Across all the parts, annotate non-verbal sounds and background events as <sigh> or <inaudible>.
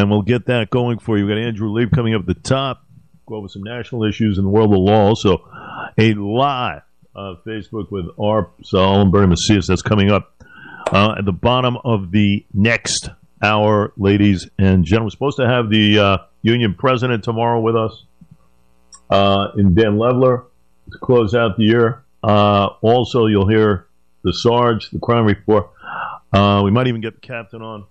and we'll get that going for you. We've got Andrew Lieb coming up at the top, go over some national issues in the world of law. Also, a live uh, Facebook with Arp Saul and Bernie Macias. That's coming up uh, at the bottom of the next hour, ladies and gentlemen. We're supposed to have the uh, union president tomorrow with us uh, in Dan Levler to close out the year. Uh, also, you'll hear the Sarge, the crime report. Uh, we might even get the captain on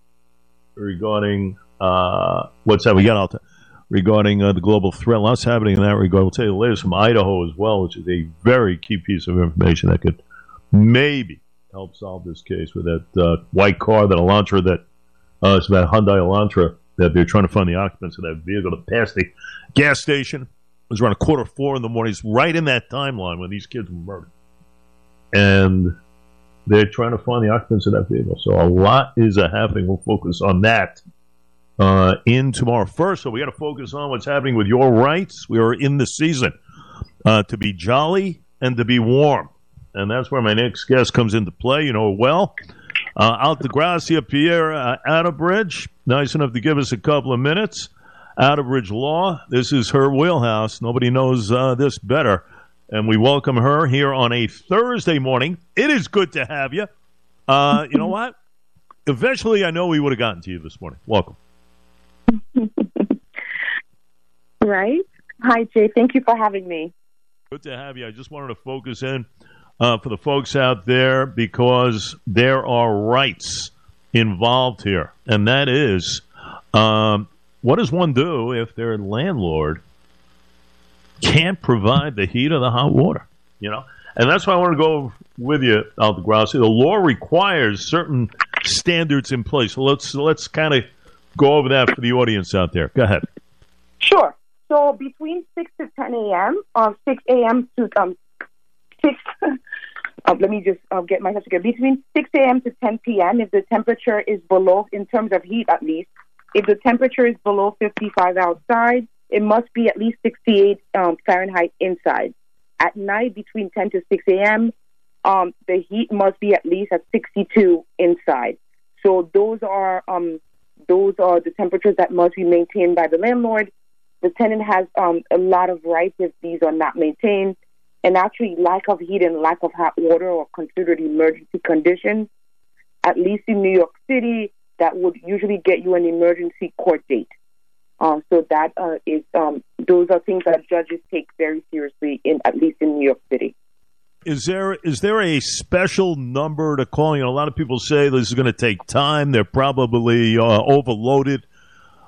regarding uh, what's that we got out regarding uh, the global threat. Lots happening in that regard. We'll tell you the latest from Idaho as well, which is a very key piece of information that could maybe help solve this case with that uh, white car, that Elantra, that uh, it's about Hyundai Elantra that they're trying to find the occupants of that vehicle to pass the gas station. It was around a quarter four in the morning. It's right in that timeline when these kids were murdered. And they're trying to find the occupants of that vehicle. So a lot is a happening. We'll focus on that uh, in tomorrow. First, so we got to focus on what's happening with your rights. We are in the season uh, to be jolly and to be warm. And that's where my next guest comes into play. You know well. Uh, Altagracia Pierre uh, Outerbridge, nice enough to give us a couple of minutes. Outerbridge Law, this is her wheelhouse. Nobody knows uh, this better. And we welcome her here on a Thursday morning. It is good to have you. Uh, you know <laughs> what? Eventually, I know we would have gotten to you this morning. Welcome. Right. Hi, Jay. Thank you for having me. Good to have you. I just wanted to focus in uh, for the folks out there because there are rights involved here, and that is um, what does one do if their landlord can't provide the heat or the hot water? You know, and that's why I want to go with you, Altagracia. The law requires certain standards in place. So let's let's kind of go over that for the audience out there. Go ahead. Sure. So between six to ten a.m. or six a.m. to um six. uh, <laughs> let me just uh, get myself together. Between six a.m. to ten p.m. If the temperature is below, in terms of heat at least, if the temperature is below fifty-five outside, it must be at least sixty-eight um, Fahrenheit inside. At night, between ten to six a.m., um, the heat must be at least at sixty-two inside. So those are um, those are the temperatures that must be maintained by the landlord. The tenant has um, a lot of rights if these are not maintained. And actually, lack of heat and lack of hot water are considered emergency conditions. At least in New York City, that would usually get you an emergency court date. Uh, so that uh, is um, those are things that judges take very seriously in at least in New York City. Is there is there a special number to call? You know, a lot of people say this is going to take time. They're probably uh, overloaded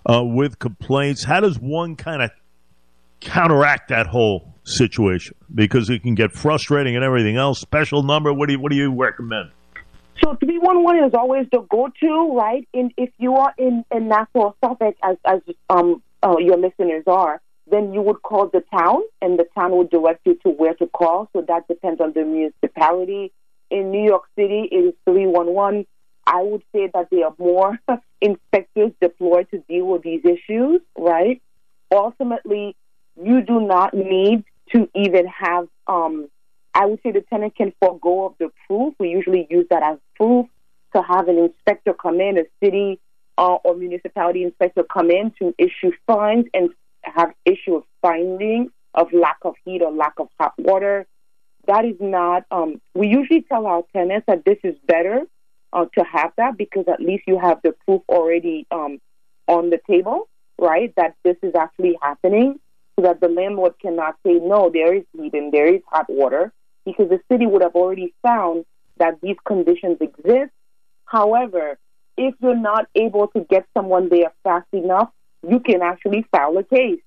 uh, with complaints. How does one kind of counteract that whole situation? Because it can get frustrating and everything else. Special number. What do you what do you recommend? So three one one is always the go to, right? In if you are in in Nassau, Suffolk, as as um uh, your listeners are, then you would call the town, and the town would direct you to where to call. So that depends on the municipality. In New York City, it is 311. I would say that there are more <laughs> inspectors deployed to deal with these issues, right? Ultimately, you do not need to even have, um, I would say the tenant can forego of the proof. We usually use that as proof to have an inspector come in, a city uh, or municipality inspector come in to issue fines and have issue of finding of lack of heat or lack of hot water. That is not. Um, we usually tell our tenants that this is better uh, to have that because at least you have the proof already um, on the table, right? That this is actually happening, so that the landlord cannot say no. There is heat and there is hot water because the city would have already found that these conditions exist. However, if you're not able to get someone there fast enough, you can actually file a case.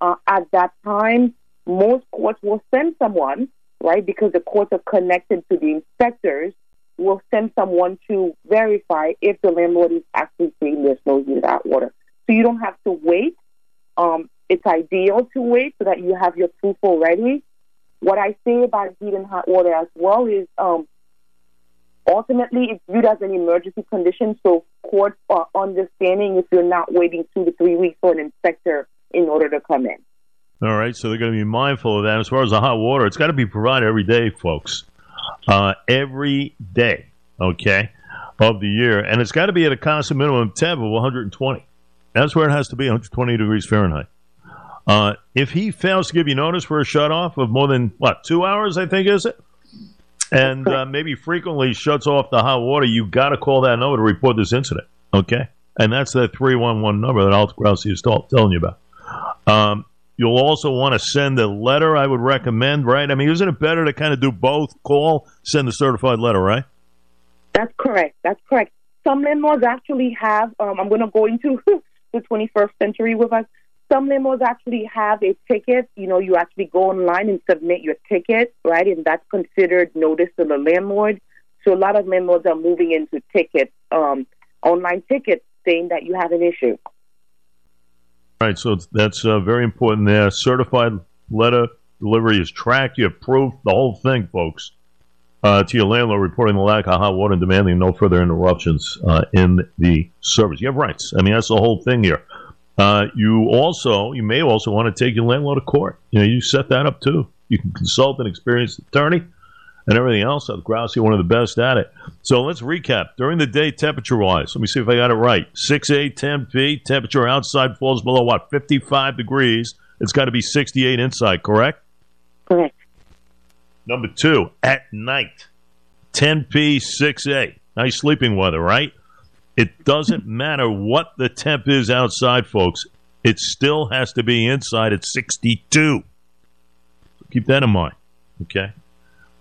Uh, at that time, most courts will send someone, right, because the courts are connected to the inspectors, will send someone to verify if the landlord is actually saying there's no heat hot water. So you don't have to wait. Um, it's ideal to wait so that you have your proof already. What I say about heat and hot water as well is um, ultimately it's viewed as an emergency condition, so courts are understanding if you're not waiting two to three weeks for an inspector in order to come in. All right, so they're going to be mindful of that. As far as the hot water, it's got to be provided every day, folks. Uh, every day, okay, of the year. And it's got to be at a constant minimum temp of 120. That's where it has to be, 120 degrees Fahrenheit. Uh, if he fails to give you notice for a shut off of more than what two hours, I think is it, and uh, maybe frequently shuts off the hot water, you got to call that number to report this incident. Okay, and that's one one number that Altagracia is telling you about. Um, you'll also want to send a letter. I would recommend, right? I mean, isn't it better to kind of do both? Call, send a certified letter, right? That's correct. That's correct. Some landlords actually have. Um, I'm going to go into <laughs> the 21st century with us. Some landlords actually have a ticket. You know, you actually go online and submit your ticket, right? And that's considered notice to the landlord. So a lot of landlords are moving into tickets, um, online tickets, saying that you have an issue. Right. So that's uh, very important there. Certified letter delivery is tracked. You have proof, the whole thing, folks. Uh, to your landlord reporting the lack of hot water and demanding no further interruptions uh, in the service. You have rights. I mean, that's the whole thing here. Uh, you also, you may also want to take your landlord to court. You know, you set that up too. You can consult an experienced attorney and everything else. Altagracia, one of the best at it. So let's recap. During the day, temperature wise, let me see if I got it right. 6A, 10 feet. Temperature outside falls below what? 55 degrees. It's got to be 68 inside, correct? Correct. Number two, at night, 10P, 6A. Nice sleeping weather, right? It doesn't <laughs> matter what the temp is outside, folks. It still has to be inside at 62. Keep that in mind. Okay.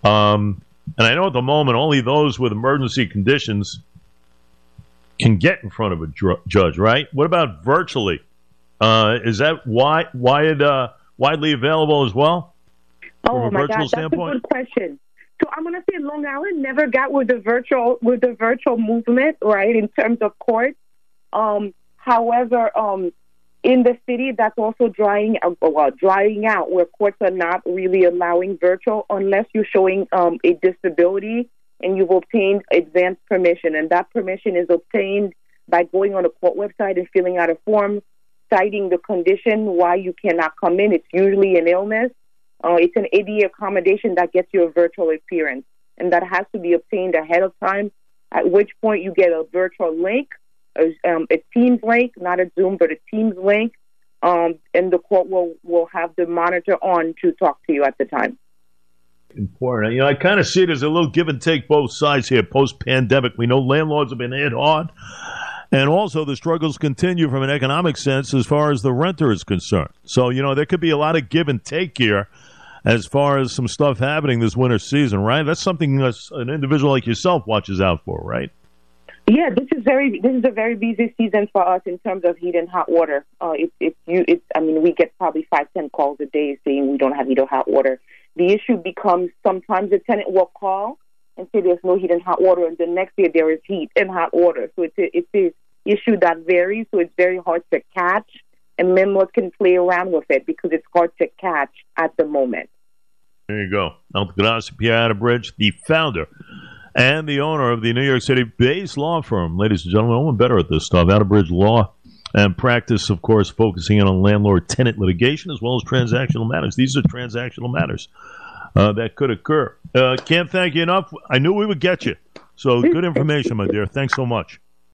Um, and I know at the moment only those with emergency conditions can get in front of a dr- judge, right? What about virtually? Uh, is that wide, wide, uh, widely available as well? Oh my God, that's a good question. So I'm gonna say Long Island never got with the virtual with the virtual movement, right? In terms of court. Um, however, um, in the city, that's also drying uh, well, drying out where courts are not really allowing virtual unless you're showing um, a disability and you've obtained advance permission, and that permission is obtained by going on a court website and filling out a form citing the condition why you cannot come in. It's usually an illness uh, it's an ADA accommodation that gets you a virtual appearance, and that has to be obtained ahead of time. At which point you get a virtual link, a, um, a Teams link, not a Zoom, but a Teams link, um, and the court will will have the monitor on to talk to you at the time. Important. You know, I kind of see it as a little give and take both sides here post pandemic. We know landlords have been hit hard. And also, the struggles continue from an economic sense as far as the renter is concerned. So, you know, there could be a lot of give and take here as far as some stuff happening this winter season, right? That's something that's an individual like yourself watches out for, right? Yeah, this is very this is a very busy season for us in terms of heat and hot water. Uh, if, if you, it's I mean, we get probably five ten calls a day saying we don't have heat or hot water. The issue becomes sometimes the tenant will call and say there's no heat and hot water, and the next day there is heat and hot water. So it's a, it's a issue that varies. So it's very hard to catch and landlords can play around with it because it's hard to catch at the moment. There you go. Altagracia Pierre Bridge, the founder and the owner of the New York City based law firm. Ladies and gentlemen, no one better at this stuff. Outerbridge Law and practice, of course, focusing in on landlord tenant litigation as well as transactional matters. These are transactional matters uh, that could occur. Uh, can't thank you enough. I knew we would get you. So good information, my dear. Thanks so much.